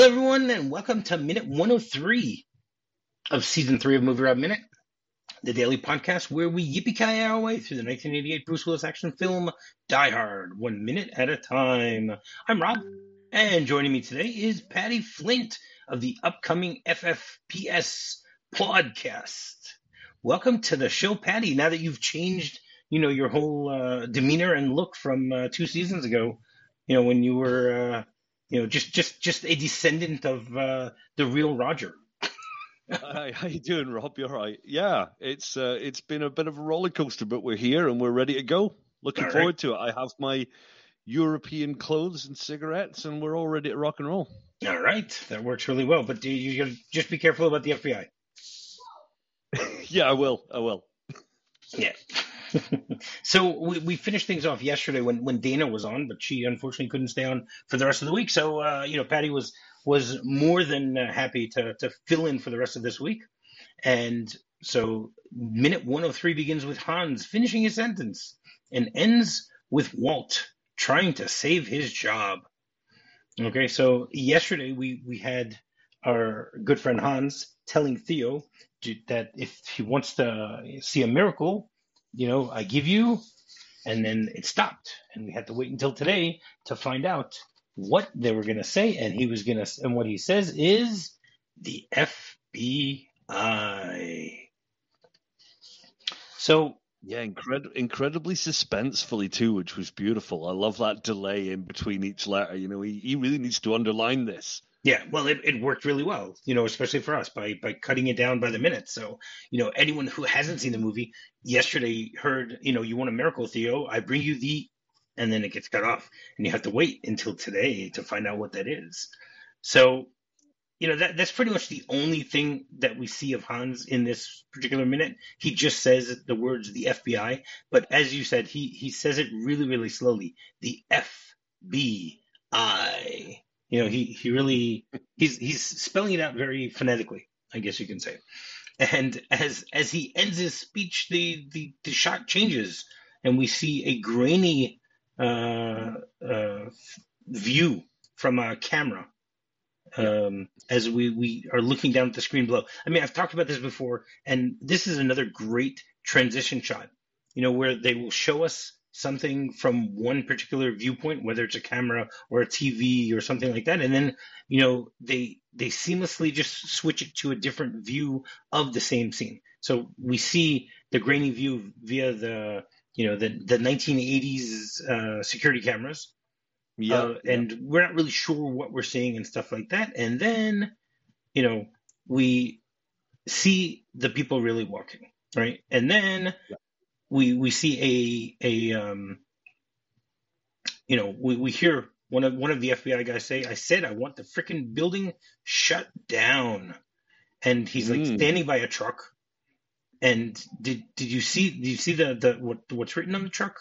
Hello, everyone, and welcome to minute 103 of season three of Movie Rob Minute, the daily podcast where we yippee our way through the 1988 Bruce Willis action film Die Hard, one minute at a time. I'm Rob, and joining me today is Paddy Flint of the upcoming FFPS podcast. Welcome to the show, Paddy. Now that you've changed, you know, your whole uh, demeanor and look from uh, two seasons ago, you know, when you were. Uh, you know, just just just a descendant of uh, the real Roger. Hi, how you doing, Rob? You're right. Yeah, it's uh, it's been a bit of a roller coaster, but we're here and we're ready to go. Looking all forward right. to it. I have my European clothes and cigarettes, and we're all ready to rock and roll. All right, that works really well. But you, you just be careful about the FBI. yeah, I will. I will. Yeah. So we, we finished things off yesterday when, when Dana was on, but she unfortunately couldn't stay on for the rest of the week. So uh, you know, Paddy was was more than uh, happy to to fill in for the rest of this week. And so minute 103 begins with Hans finishing his sentence and ends with Walt trying to save his job. Okay, so yesterday we we had our good friend Hans telling Theo that if he wants to see a miracle, you know, I give you, and then it stopped, and we had to wait until today to find out what they were going to say, and he was going to, and what he says is the FBI. So yeah, incred- incredibly suspensefully too, which was beautiful. I love that delay in between each letter. You know, he, he really needs to underline this. Yeah, well, it, it worked really well, you know, especially for us by by cutting it down by the minute. So, you know, anyone who hasn't seen the movie yesterday heard, you know, you want a miracle, Theo? I bring you the, and then it gets cut off, and you have to wait until today to find out what that is. So, you know, that that's pretty much the only thing that we see of Hans in this particular minute. He just says the words the FBI, but as you said, he he says it really really slowly. The FBI. You know, he he really he's he's spelling it out very phonetically, I guess you can say. And as as he ends his speech, the the, the shot changes, and we see a grainy uh, uh, view from a camera um, as we, we are looking down at the screen below. I mean, I've talked about this before, and this is another great transition shot, you know, where they will show us something from one particular viewpoint, whether it's a camera or a TV or something like that, and then you know they they seamlessly just switch it to a different view of the same scene. So we see the grainy view via the you know the the 1980s uh, security cameras. Yeah, uh, and we're not really sure what we're seeing and stuff like that. And then, you know, we see the people really walking, right? And then yeah we we see a a um, you know we, we hear one of one of the FBI guys say, "I said I want the freaking building shut down," and he's like mm. standing by a truck. And did did you see did you see the the what what's written on the truck?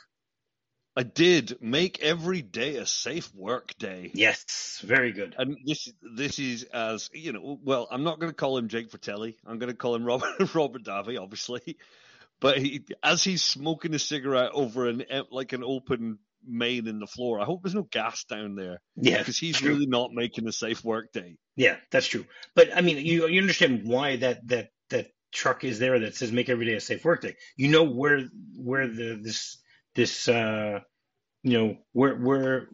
I did make every day a safe work day. Yes, very good. And this this is as you know. Well, I'm not going to call him Jake Fratelli. I'm going to call him Robert Robert Davi, obviously. But he, as he's smoking a cigarette over an like an open main in the floor, I hope there's no gas down there. Yeah, because he's true. really not making a safe work day. Yeah, that's true. But I mean, you you understand why that that that truck is there that says "Make every day a safe work day." You know where where the this this uh you know where where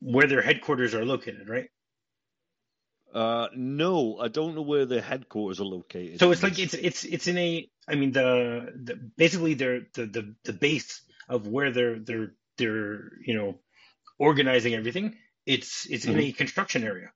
where their headquarters are located, right? Uh, no, I don't know where the headquarters are located. So it's like it's it's it's in a. I mean the, the basically they're the, the the base of where they're they're they're you know organizing everything. It's it's mm-hmm. in a construction area.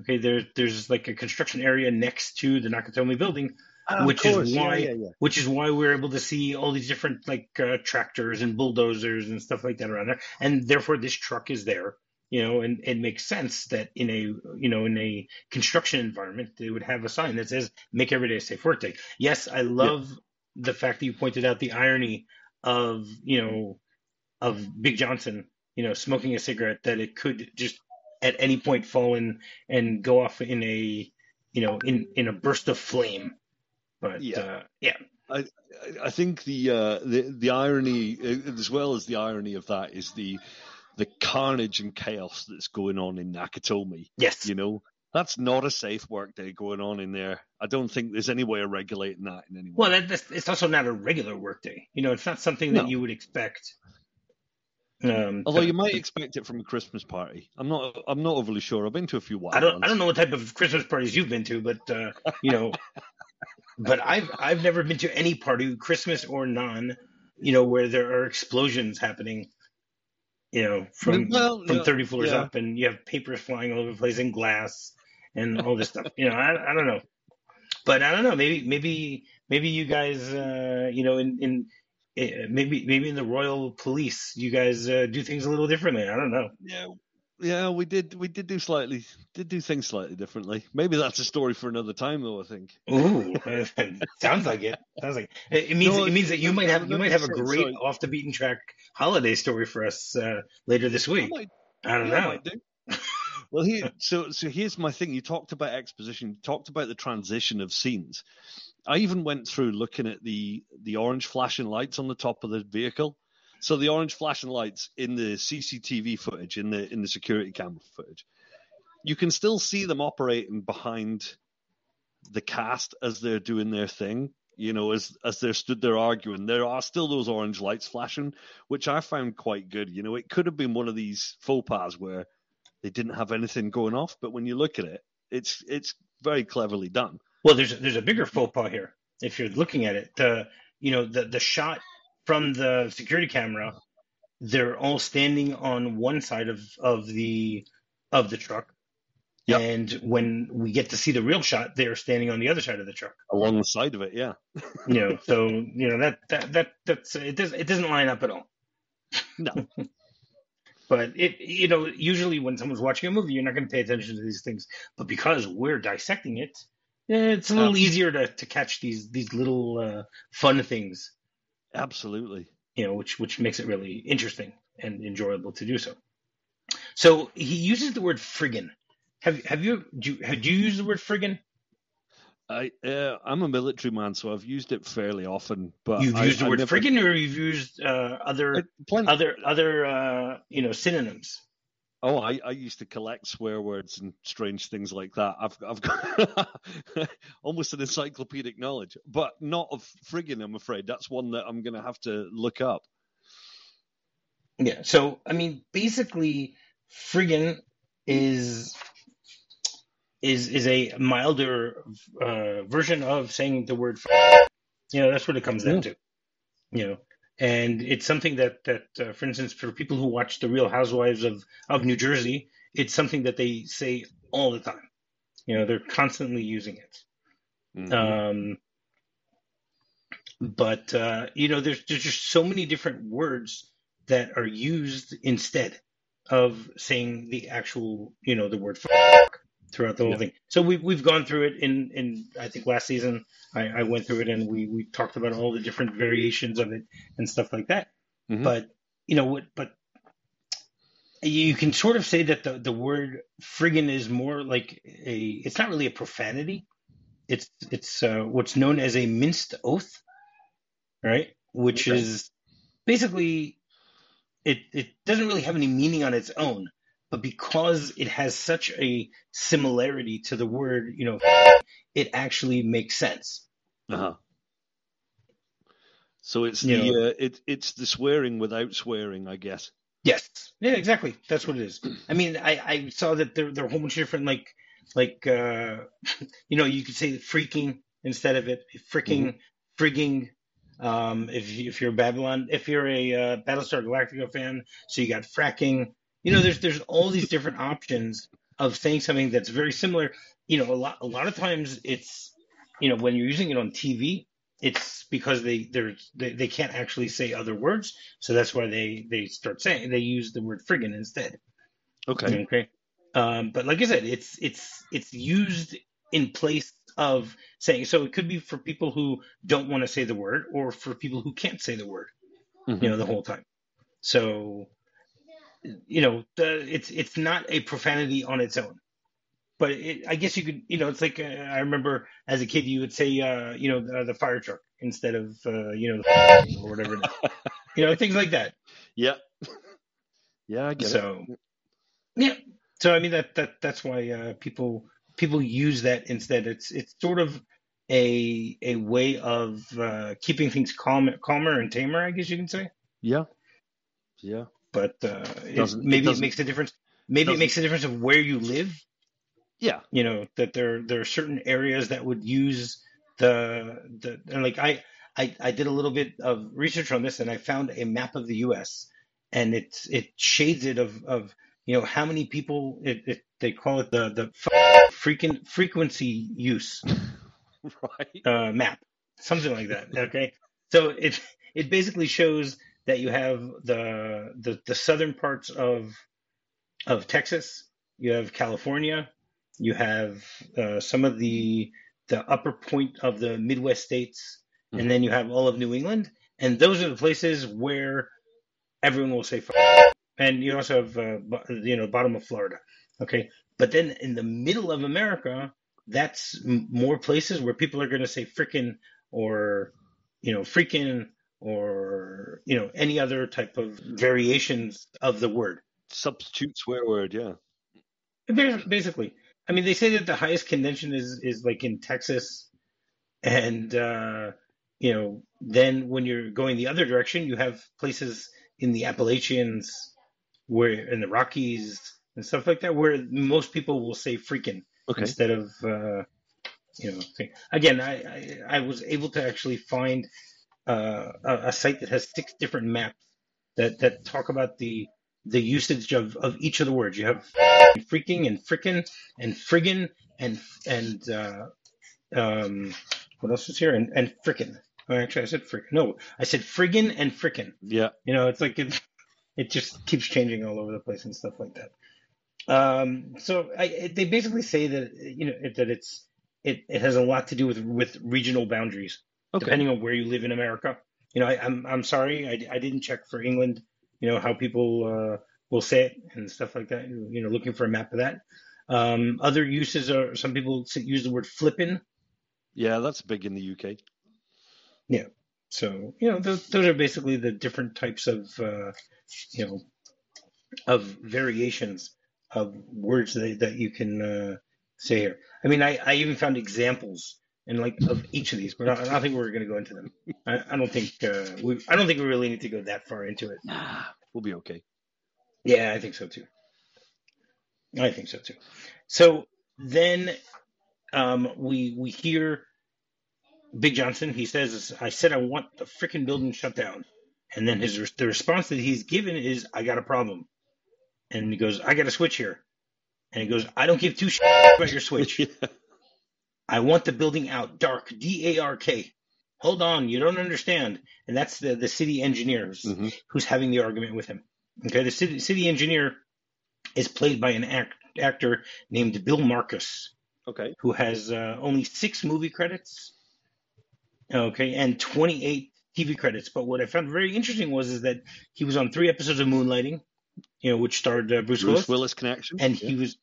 Okay, there there's like a construction area next to the Nakatomi building, uh, which is why yeah, yeah, yeah. which is why we're able to see all these different like uh, tractors and bulldozers and stuff like that around there, and therefore this truck is there you know, and it makes sense that in a you know in a construction environment they would have a sign that says "Make every day a safe work day." Yes, I love yeah. the fact that you pointed out the irony of you know of Big Johnson, you know, smoking a cigarette that it could just at any point fall in and go off in a you know in in a burst of flame. But yeah, uh, yeah. I I think the uh, the the irony as well as the irony of that is the the carnage and chaos that's going on in Nakatomi. Yes. You know, That's not a safe workday going on in there. I don't think there's any way of regulating that in any way. Well, it's also not a regular workday. You know, it's not something that No. you would expect. Um, Although to- you might expect it from a Christmas party. I'm not. I'm not overly sure. I've been to a few wild I don't ones. I don't know what type of Christmas parties you've been to, but uh, you know, but I've I've never been to any party, Christmas or non, you know, where there are explosions happening. You know, from Well, from yeah, thirty floors yeah. up, and you have papers flying all over the place and glass and all this stuff. You know, I I don't know, but I don't know. Maybe maybe maybe you guys, uh, you know, in in eh, maybe maybe in the Royal Police, you guys uh, do things a little differently. I don't know. Yeah, yeah, we did. We did do slightly. Did do things slightly differently. Maybe that's a story for another time, though. I think. Ooh, sounds like it. Sounds like it, it means No, it means that you might have you might have a great sorry. off the beaten track holiday story for us uh, later this I week. might I don't Yeah, know. might do. well, here, so so here's my thing. You talked about exposition. You talked about the transition of scenes. I even went through looking at the the orange flashing lights on the top of the vehicle. So the orange flashing lights in the CCTV footage, in the in the security camera footage, you can still see them operating behind the cast as they're doing their thing. You know, as as they're stood there arguing, there are still those orange lights flashing, which I found quite good. You know, it could have been one of these faux pas where they didn't have anything going off, but when you look at it, it's it's very cleverly done. Well, there's there's a bigger faux pas here. If you're looking at it, the you know the the shot from the security camera, they're all standing on one side of of the of the truck. Yep. And when we get to see the real shot, they're standing on the other side of the truck. Along the side of it, yeah. You know, so you know that that that that's it does it doesn't line up at all. No. But it, you know, usually when someone's watching a movie, you're not going to pay attention to these things. But because we're dissecting it, it's a little Absolutely. easier to, to catch these these little uh, fun things, Absolutely. you know, which which makes it really interesting and enjoyable to do so. So he uses the word friggin. Have have you do you, have you used the word friggin? I uh, I'm a military man, so I've used it fairly often. But You've I- used the I word never- friggin, or you've used uh, other I- other other uh, you know synonyms. Oh, I, I used to collect swear words and strange things like that. I've I've got almost an encyclopedic knowledge, but not of friggin'. I'm afraid that's one that I'm going to have to look up. Yeah. So I mean, basically, friggin is is is a milder uh, version of saying the word. F- you know, that's what it comes down to. You know, and it's something that that, uh, for instance, for people who watch the Real Housewives of of New Jersey, it's something that they say all the time. You know, they're constantly using it. Mhm. Um, but uh, you know, there's there's just so many different words that are used instead of saying the actual, you know, the word fuck throughout the whole Yeah. thing. So we've we've gone through it in in I think last season I, I went through it and we we talked about all the different variations of it and stuff like that. Mhm. But you know what? But you can sort of say that the the word friggin is more like a. It's not really a profanity. It's it's uh, what's known as a minced oath, right? Which Okay. is basically it it doesn't really have any meaning on its own, but because it has such a similarity to the word, you know, it actually makes sense. Uh-huh. So it's You the uh, it it's the swearing without swearing, I guess. Yes. Yeah, exactly. That's what it is. I mean, I, I saw that there, there are a whole bunch of different, like, like, uh, you know, you could say freaking instead of it, fricking, frigging. Um, if, if you're Babylon, if you're a uh, Battlestar Galactica fan, so you got fracking. You know, there's there's all these different options of saying something that's very similar. You know, a lot a lot of times it's, you know, when you're using it on TV, it's because they they, they can't actually say other words, so that's why they they start saying they use the word friggin instead. Okay. Okay. Um, but like I said, it's it's it's used in place of saying. So it could be for people who don't want to say the word, or for people who can't say the word. Mhm. You know, the whole time. So, you know, the, it's it's not a profanity on its own. But it, I guess you could, you know, it's like uh, I remember as a kid, you would say, uh, you know, the, the fire truck instead of, uh, you know, the or whatever, it is. you know, things like that. Yeah. yeah, I get it. so yeah so i mean that that that's why uh, people people use that instead. It's it's sort of a a way of uh, keeping things calm, calmer and tamer, I guess you can say. Yeah, yeah. But uh, it, maybe it, it, makes a difference. Maybe it makes a difference of where you live. Yeah, you know that there there are certain areas that would use the the and like I I I did a little bit of research on this and I found a map of the U.S. and it's it shades it of of you know how many people it, it they call it the the frequent frequency use right uh, map something like that okay so it it basically shows that you have the the, the southern parts of of Texas. You have California. You have uh, some of the the upper point of the Midwest states. Mm-hmm. and then you have all of New England. And those are the places where everyone will say and you also have uh, you know bottom of Florida. Okay, but then in the middle of America, that's m- more places where people are going to say frickin' or you know freaking or you know any other type of variations of the word. Substitute swear word, yeah. Basically, I mean, they say that the highest convention is is like in Texas, and uh, you know, then when you're going the other direction, you have places in the Appalachians where in the Rockies and stuff like that, where most people will say freaking okay. instead of uh, you know. Again, I, I, I was able to actually find uh, a, a, site that has six different maps that that talk about the the usage of, of each of the words. You have freaking and frickin' and friggin' and and uh, um, what else is here? And and frickin'. Oh, actually, I said frickin'. No, I said friggin' and frickin'. Yeah. You know, it's like it's it just keeps changing all over the place and stuff like that. Um, so I, it, they basically say that you know that it's it, it has a lot to do with with regional boundaries, okay. depending on where you live in America. You know, I, am I'm, I'm sorry, I, I didn't check for England. You know how people uh, will say it and stuff like that. You know, looking for a map of that. Um, other uses are some people use the word flipping. Yeah, that's big in the UK. Yeah. So you know, those, those are basically the different types of uh, you know of variations of words that, that you can uh, say here. I mean, I, I even found examples and like of each of these. We're not, I don't think we're going to go into them. I, I don't think uh, we. I don't think we really need to go that far into it. Nah, we'll be okay. Yeah, I think so too. I think so too. So then um, we we hear Big Johnson, he says, I said I want the freaking building shut down. And then his the response that he's given is, I got a problem. And he goes, I got a switch here. And he goes, I don't give two shits about your switch. I want the building out. Dark, D A R K. Hold on, you don't understand. And that's the, the city engineer who's, mm-hmm. who's having the argument with him. Okay, the city, city engineer is played by an act, actor named Bill Marcus. Okay. Who has uh, only six movie credits Okay, and 28 TV credits. But what I found very interesting was is that he was on three episodes of Moonlighting, you know, which starred uh, Bruce, Bruce Willis. Willis connection. And yeah. he was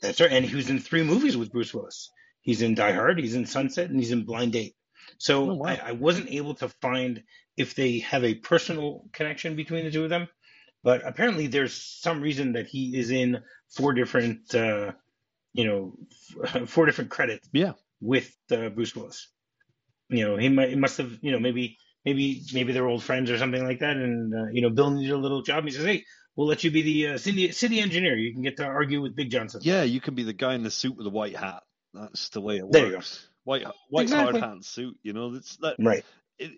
that's right, and he was in three movies with Bruce Willis. He's in Die Hard, he's in Sunset, and he's in Blind Date. So oh, wow. I, I, wasn't able to find if they have a personal connection between the two of them, but apparently there's some reason that he is in four different, uh, you know, four different credits. Yeah. With uh, Bruce Willis you know, he might he must have, you know, maybe maybe maybe they're old friends or something like that. And uh, you know, Bill needed a little job. And He says, "Hey, we'll let you be the uh, city city engineer. You can get to argue with Big Johnson." Yeah, you can be the guy in the suit with the white hat. That's the way it works. There you go. White white exactly. hard hat suit. You know, that's that. Right. It,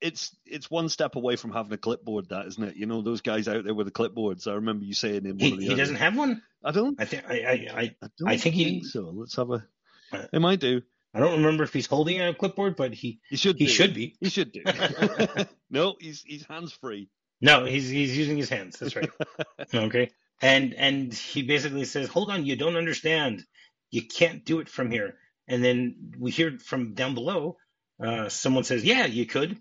it's it's one step away from having a clipboard, that isn't it? You know, those guys out there with the clipboards. I remember you saying in one he, of the. He doesn't have one. I don't. I think I I I, I think, think he. So let's have a. Uh, it might do. I don't remember if he's holding a clipboard, but he he should he do. should be. He should do. no, he's he's hands free. No, he's he's using his hands. That's right. okay. And and he basically says, "Hold on, you don't understand. You can't do it from here." And then we hear from down below, uh, someone says, "Yeah, you could."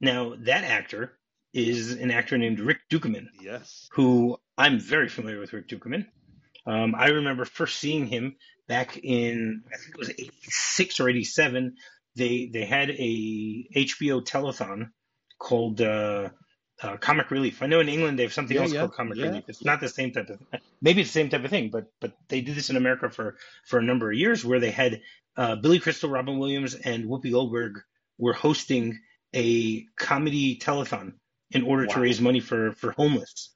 Now that actor is an actor named Rick Ducommun. Yes. Who I'm very familiar with Rick Ducommun. Um, I remember first seeing him back in I think it was '86 or '87. They they had a HBO telethon called uh, uh, Comic Relief. I know in England they have something Yeah, else yeah, called Comic yeah. Relief. It's not the same type of maybe it's the same type of thing, but but they did this in America for for a number of years where they had uh, Billy Crystal, Robin Williams, and Whoopi Goldberg were hosting a comedy telethon in order to raise money for for homeless.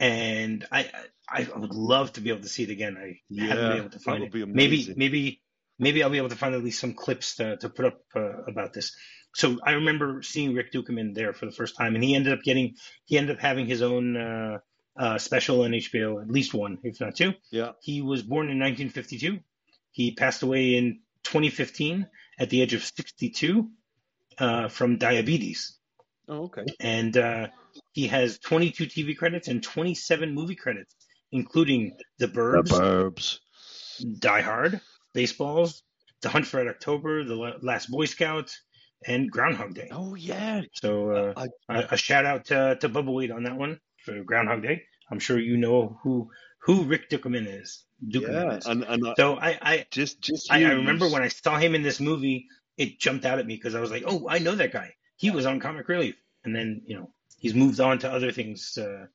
And I I I would love to be able to see it again. I haven't been able to find it. maybe maybe maybe I'll be able to find at least some clips to, to put up uh, about this. So I remember seeing Rick Ducommun there for the first time, and he ended up getting he ended up having his own uh, uh, special on HBO, at least one, if not two. Yeah. He was born in 1952. He passed away in 2015 at the age of 62 uh, from diabetes, Oh, okay. and uh, he has 22 TV credits and 27 movie credits, including The Burbs, Burbs. Die Hard, Baseballs, The Hunt for Red October, The Last Boy Scout, and Groundhog Day. Oh yeah. So uh, I, a, a shout out to, to Bubba Wade on that one for Groundhog Day. I'm sure you know who who Rick Ducommun is. Yeah, is. and and I, So I I, just just I, I remember when I saw him in this movie, it jumped out at me because I was like, oh, I know that guy. He was on Comic Relief, and then you know he's moved on to other things. Uh,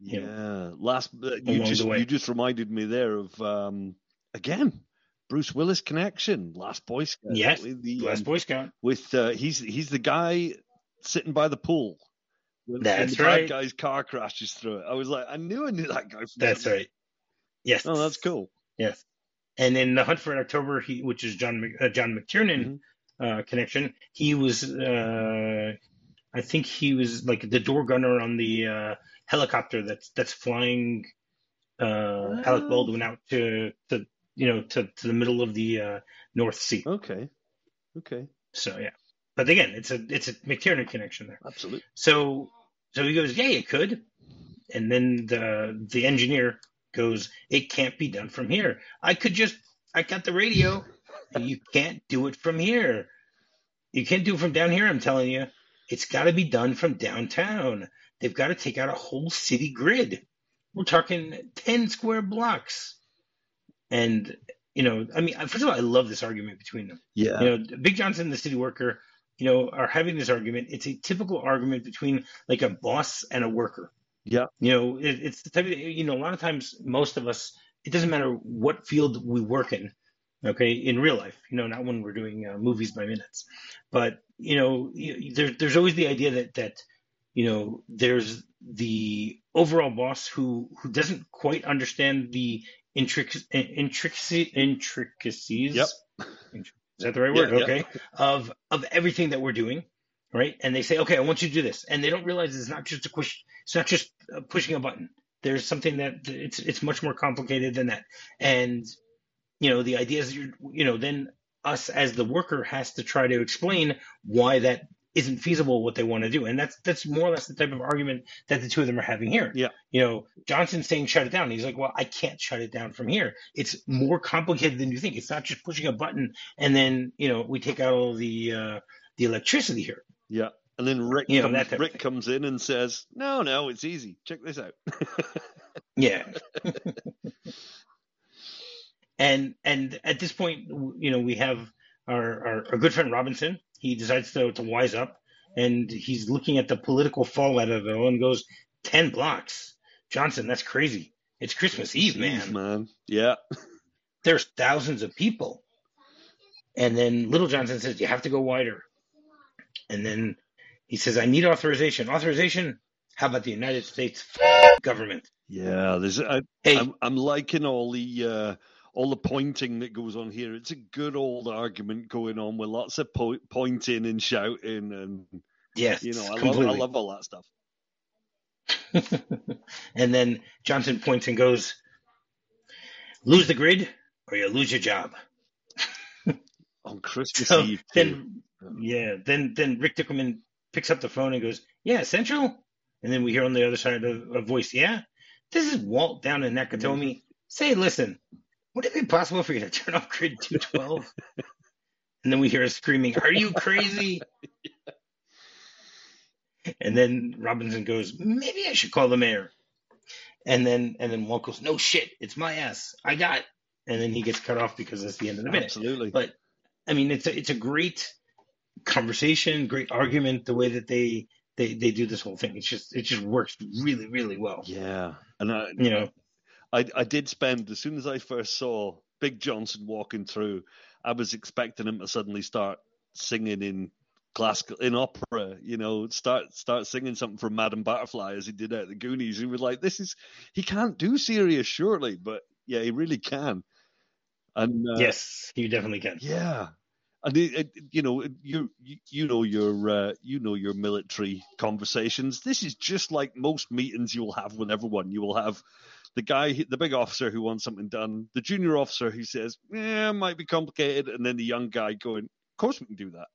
you Yeah, last uh, you just you just reminded me there of um again Bruce Willis connection, Last Boy Scout. Yes, with the, Last um, Boy Scout. with uh, he's he's the guy sitting by the pool. When, That's the right. guy's car crashes through it. I was like, I knew I knew that guy. That's right. Yes. Oh, that's cool. Yes. And in the Hunt for October, he, which is John uh, John McTiernan uh, connection, he was, uh, I think he was like the door gunner on the uh, helicopter that's that's flying uh, Alec. Baldwin out to to you know to, to the middle of the uh, North Sea. Okay, okay, So yeah, but again, it's a it's a McTiernan connection there. absolutely. So so he goes, yeah, you could, and then the the engineer goes, it can't be done from here. I could just, I got the radio. you can't do it from here. You can't do it from down here. I'm telling you, it's got to be done from downtown. They've got to take out a whole city grid. We're talking ten square blocks, and you know, I mean, first of all, I love this argument between them Yeah, you know, Big Johnson and the city worker, you know, are having this argument. It's a typical argument between like a boss and a worker. yeah, You know, it, it's the type of, you know, a lot of times, most of us, it doesn't matter what field we work in, okay, in real life, you know, not when we're doing uh, movies by minutes, but you know, you, there, there's always the idea that that you know, there's the overall boss who who doesn't quite understand the intric- intricacies. Yep. Is that the right word? Okay. Of of everything that we're doing, right? And they say, okay, I want you to do this, and they don't realize it's not just a push. It's not just uh, pushing a button. There's something that it's it's much more complicated than that. And you know, the idea is, you're, you know, then us as the worker has to try to explain why that isn't feasible what they want to do, and that's that's more or less the type of argument that the two of them are having here. Yeah. You know, Johnson's saying shut it down. He's like, well, I can't shut it down from here. It's more complicated than you think. It's not just pushing a button and then you know we take out all the uh, the electricity here. yeah. And then Rick You know, comes, Rick comes in and says, "No, no, it's easy. Check this out." Yeah. and and at this point, you know, we have our, our, our good friend Robinson. He decides to, to wise up, and he's looking at the political fallout of it all and goes, 10 blocks. Johnson, that's crazy. It's Christmas Eve, man. Man. Yeah, There's thousands of people. And then Little Johnson says, you have to go wider. And then he says, I need authorization. Authorization? How about the United States government? yeah. There's I, Hey, I'm, I'm liking all the uh, all the pointing that goes on here. It's a good old argument going on with lots of po- pointing and shouting, and yes, you know, I love, I love all that stuff. and then Johnson points and goes, "Lose the grid, or you lose your job." On Christmas So Eve, too. then, yeah, then then Rick Dickerman picks up the phone and goes, "Yeah, Central." And then we hear on the other side of a voice, "Yeah, this is Walt down in Nakatomi. Mm-hmm. Say, listen, would it be possible for you to turn off grid 212?" and then we hear us screaming, "Are you crazy?" And then Robinson goes, "Maybe I should call the mayor." And then and then Walt goes, "No shit, it's my ass. I got." It. And then he gets cut off because it's the end of the minute. Absolutely. But I mean, it's a, it's a great conversation, great argument. The way that they they they do this whole thing. It's just it just works really really well. Yeah, and I, You know, I I did spend as soon as I first saw Big Johnson walking through, I was expecting him to suddenly start singing in classical in opera, you know, start start singing something from Madame Butterfly as he did out the Goonies. He was like, "This is he can't do serious, surely," but yeah, he really can. And uh, yes, you definitely can. yeah, and it, it, you know you you- you know your uh, you know your military conversations. This is just like most meetings you will have with everyone. You will have the guy, the big officer who wants something done, the junior officer who says, "Yeah, it might be complicated," and then the young guy going, "Of course we can do that."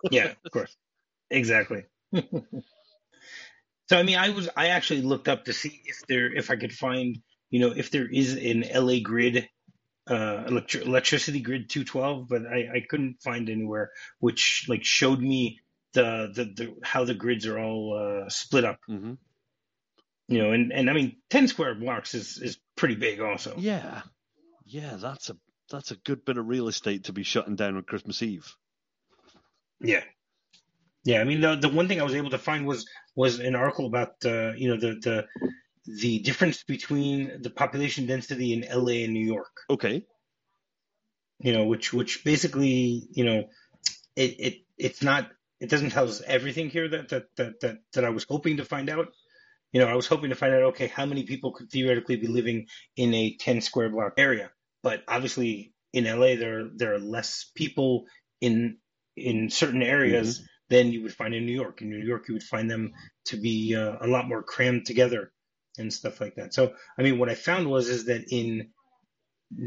yeah, of course. Exactly. so I mean I was I actually looked up to see if there if I could find, you know, if there is an LA grid uh electri- electricity grid 212, but I I couldn't find anywhere which like showed me the the, the how the grids are all uh, split up, hmm you know, and and I mean 10 square blocks is is pretty big also. Yeah, yeah, that's a that's a good bit of real estate to be shutting down on Christmas Eve. Yeah. Yeah, I mean the the one thing I was able to find was was an article about uh, you know the the the difference between the population density in LA and New York. Okay. You know, which which basically you know it it it's not it doesn't tell us everything here that that that that, that I was hoping to find out. You know, I was hoping to find out okay how many people could theoretically be living in a 10 square block area, but obviously in LA there there are less people in in certain areas than you would find in New York. In New York, you would find them to be uh, a lot more crammed together and stuff like that. So, I mean, what I found was is that in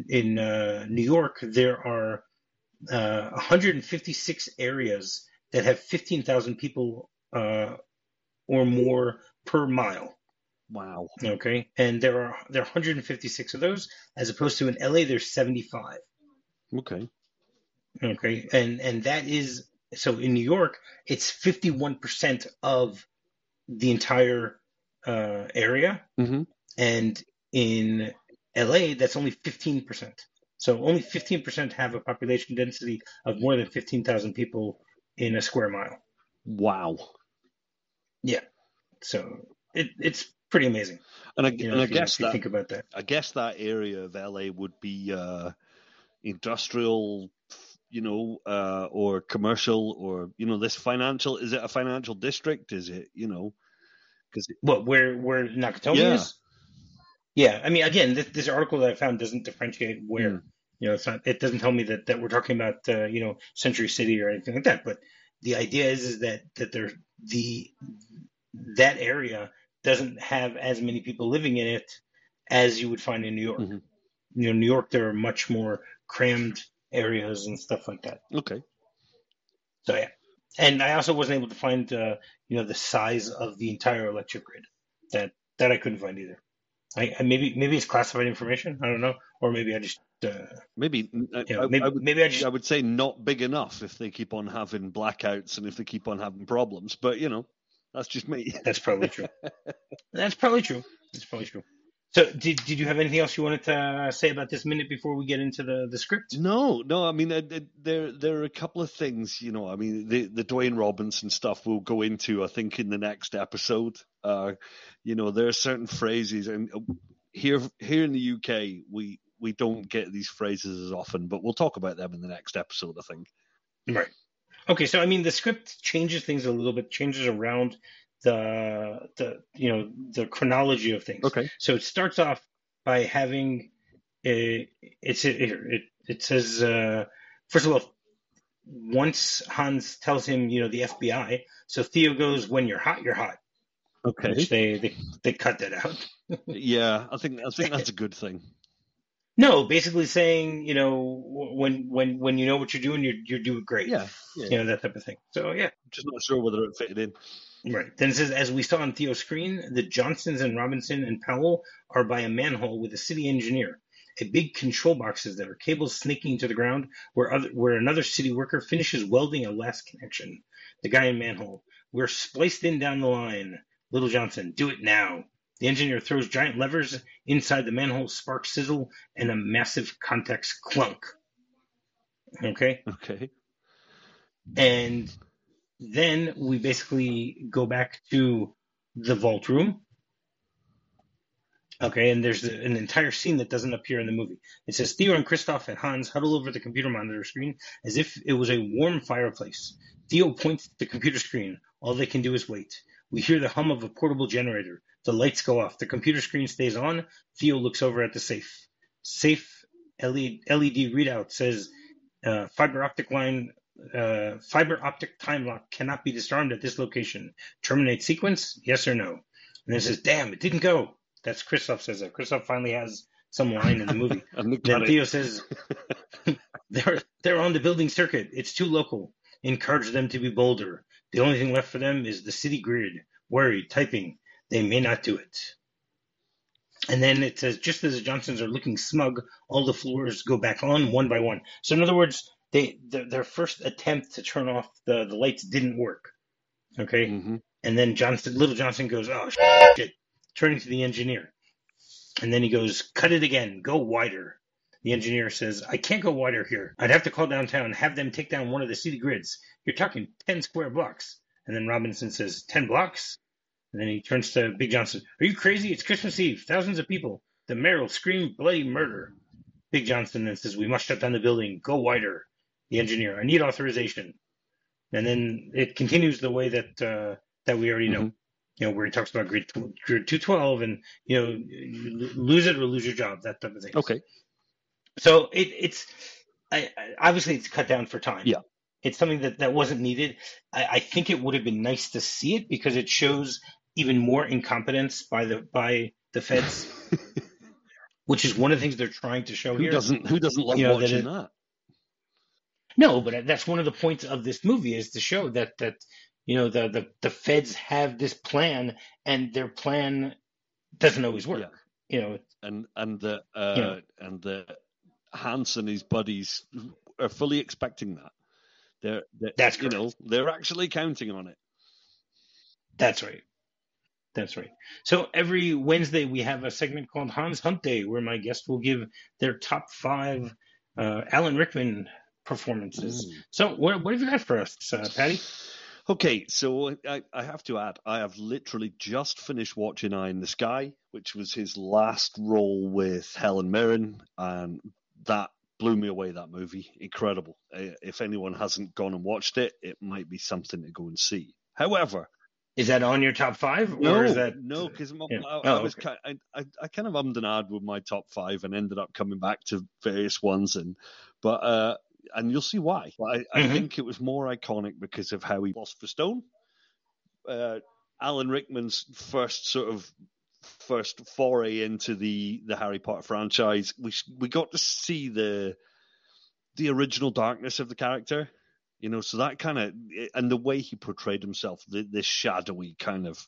in uh, New York there are uh, 156 areas that have 15,000 people uh, or more per mile. Wow. Okay, and there are there are 156 of those, as opposed to in LA there's 75. Okay. Okay, and and that is so in New York, it's fifty one percent of the entire uh, area, hmm and in LA, that's only fifteen percent. So only fifteen percent have a population density of more than fifteen thousand people in a square mile. Wow. So it, it's pretty amazing. And I, You know, and I you, guess if you that think about that. I guess that area of LA would be uh, industrial, you know, uh, or commercial, or you know, this financial. Is it a financial district? Is it you know? Because What where where Nakatomi Yeah. is? Yeah, I mean, again, this, this article that I found doesn't differentiate where. Hmm. You know, it's not. It doesn't tell me that, that we're talking about uh, you know Century City or anything like that. But the idea is is that that there the that area doesn't have as many people living in it as you would find in New York. Mhm. You know, New York there are much more crammed areas and stuff like that. okay, So yeah, and I also wasn't able to find uh, you know the size of the entire electric grid. That that I couldn't find either. I, I maybe maybe it's classified information. I don't know, or maybe I just uh, maybe I, you know, maybe I would, maybe I just I would say not big enough if they keep on having blackouts and if they keep on having problems. But you know, that's just me. That's probably true. That's probably true. That's probably true. So, did, did you have anything else you wanted to uh, say about this minute before we get into the, the script? No, no. I mean, uh, uh, there there are a couple of things. You know, I mean, the the Dwayne Robinson stuff we'll go into. I think in the next episode. Uh, you know, there are certain phrases, and here here in the UK, we we don't get these phrases as often, but we'll talk about them in the next episode. I think. Right. Okay, so I mean, the script changes things a little bit, changes around the the you know the chronology of things. Okay. So it starts off by having a, it's a, it it says uh, first of all, once Hans tells him you know the FBI, so Theo goes when you're hot, you're hot. Okay. Which they, they they cut that out. Yeah, I think I think that's a good thing. No, basically saying you know when when when you know what you're doing, you're you're doing great. Yeah. yeah. You know that type of thing. So yeah. Just not sure whether it fitted in. Right. Then it says, as we saw on Theo's screen, the Johnsons and Robinson and Powell are by a manhole with a city engineer. A big control box is there, cables snaking to the ground, where other, where another city worker finishes welding a last connection. The guy in manhole. We're spliced in down the line. Little Johnson, do it now. The engineer throws giant levers inside the manhole, sparks sizzle, and a massive contacts clunk. Okay? Okay. And then we basically go back to the vault room. Okay, and there's an entire scene that doesn't appear in the movie. It says Theo and Christoph and Hans huddle over the computer monitor screen as if it was a warm fireplace. Theo points at the computer screen. All they can do is wait. We hear the hum of a portable generator. The lights go off. The computer screen stays on. Theo looks over at the safe. Safe LED, readout says uh, fiber optic line, uh, fiber optic time lock cannot be disarmed at this location. Terminate sequence? Yes or no? And it says, damn, it didn't go. That's Christoph says that. Christoph finally has some line in the movie. then Theo says, they're, they're on the building circuit. It's too local. Encourage them to be bolder. The only thing left for them is the city grid. Worried, typing. They may not do it. And then it says, just as the Johnsons are looking smug, all the floors go back on one by one. So in other words, they their, their first attempt to turn off the, the lights didn't work. Okay, mm-hmm. and then Johnson, little Johnson goes, oh shit, turning to the engineer, and then he goes, cut it again, go wider. The engineer says, I can't go wider here. I'd have to call downtown, have them take down one of the city grids. You're talking 10 square blocks. And then Robinson says, 10 blocks? And then he turns to Big Johnson. Are you crazy? It's Christmas Eve. Thousands of people. The mayor will scream bloody murder. Big Johnson then says, We must shut down the building. Go wider. The engineer, I need authorization. And then it continues the way that uh, that we already know. Mm-hmm. You know, where he talks about grid, grid 212 and, you know, you lose it or lose your job, that type of thing. Okay. So it, it's I, obviously it's cut down for time. Yeah. It's something that, that wasn't needed. I, I think it would have been nice to see it because it shows even more incompetence by the by the feds, which is one of the things they're trying to show who here. Doesn't who doesn't love you know, watching that, it, that? No, but that's one of the points of this movie is to show that that you know the the, the feds have this plan and their plan doesn't always work. Yeah. You know, and and the uh, you know, and the Hans and his buddies are fully expecting that. They're, they're that's you know they're actually counting on it. That's right. That's right. So every Wednesday we have a segment called Hans Hunt Day, where my guest will give their top five uh, Alan Rickman performances. Mm. So what, what have you got for us, uh, Paddy? Okay, so I, I, have to add, I have literally just finished watching Eye in the Sky, which was his last role with Helen Mirren, and that blew me away. That movie, incredible. If anyone hasn't gone and watched it, it might be something to go and see. However, is that on your top five? No, is that... no, because yeah. I, oh, I, was okay. kind, I, I kind of ummed and ahed with my top five and ended up coming back to various ones, and but uh, and you'll see why. I, mm-hmm. I think it was more iconic because of how he lost for Stone. Uh, Alan Rickman's first sort of first foray into the the Harry Potter franchise. We we got to see the the original darkness of the character you know, so that kind of and the way he portrayed himself, the, this shadowy kind of,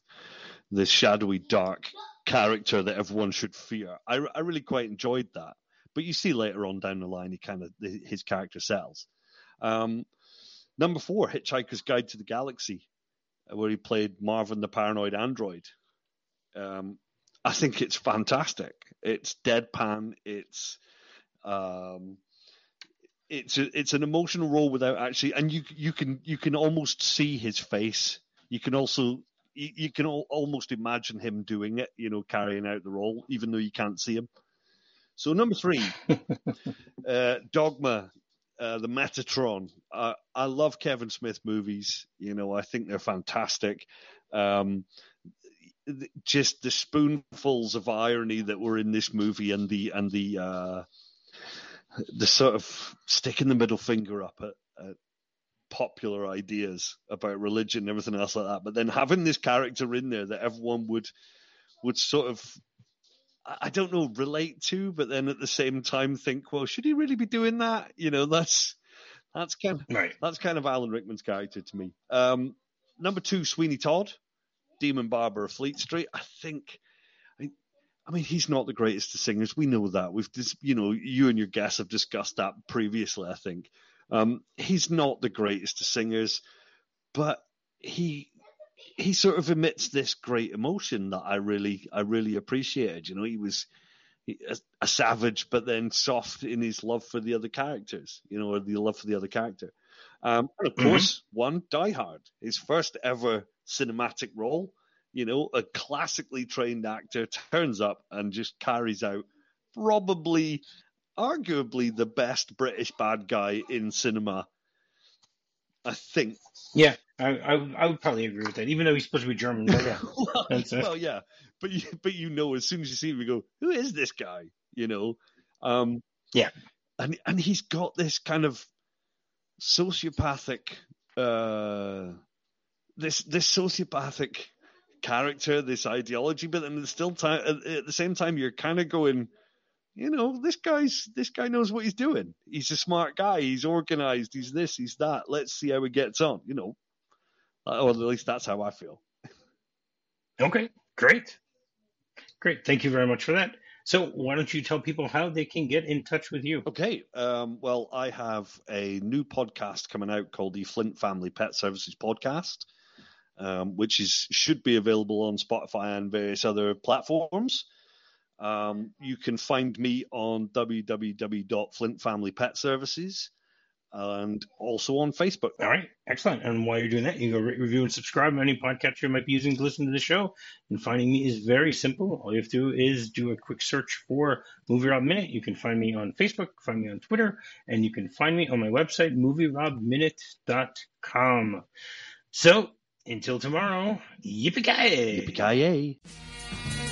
this shadowy dark character that everyone should fear. I, I really quite enjoyed that. But you see later on down the line, he kind of his character sells. Um, number four, Hitchhiker's Guide to the Galaxy, where he played Marvin the paranoid android. Um, I think it's fantastic. It's deadpan. It's um, it's a, it's an emotional role without actually, and you you can you can almost see his face. You can also you, you can al- almost imagine him doing it, you know, carrying out the role, even though you can't see him. So number three, uh, Dogma, uh, the Metatron. Uh, I love Kevin Smith movies. You know, I think they're fantastic. Um, just the spoonfuls of irony that were in this movie and the and the uh, the sort of sticking the middle finger up at, at, popular ideas about religion and everything else like that. But then having this character in there that everyone would would sort of I don't know relate to, but then at the same time think, well, should he really be doing that? You know, that's that's kind of right. that's kind of Alan Rickman's character to me. Um, number two, Sweeney Todd, Demon Barber of Fleet Street. I think I mean, he's not the greatest of singers. We know that. We've, just, you know, you and your guests have discussed that previously. I think um, he's not the greatest of singers, but he he sort of emits this great emotion that I really I really appreciated. You know, he was a, a savage, but then soft in his love for the other characters. You know, or the love for the other character. Um, and of course, mm-hmm. one Die Hard, his first ever cinematic role. You know, a classically trained actor turns up and just carries out probably, arguably, the best British bad guy in cinema. I think. Yeah, I, I, I would probably agree with that, even though he's supposed to be German. Yeah, well, well, yeah, but you, but you know, as soon as you see him, you go, "Who is this guy?" You know. Um, yeah, and and he's got this kind of sociopathic, uh, this this sociopathic character, this ideology, but then still time at the same time, you're kind of going, you know, this guy's this guy knows what he's doing. He's a smart guy. He's organized. He's this. He's that. Let's see how he gets on. You know, or at least that's how I feel. Okay, great, great. Thank you very much for that. So, why don't you tell people how they can get in touch with you? Okay. Um, well, I have a new podcast coming out called the Flint Family Pet Services Pawedcast, um, which is should be available on Spotify and various other platforms. Um, you can find me on www.flintfamilypetservices and also on Facebook. All right, excellent. And while you're doing that, you can go rate, review, and subscribe on any podcast you might be using to listen to the show. And finding me is very simple. All you have to do is do a quick search for Movie Rob Minute. You can find me on Facebook, find me on Twitter, and you can find me on my website, movierobminute.com. So until tomorrow, yippee ki Yippee ki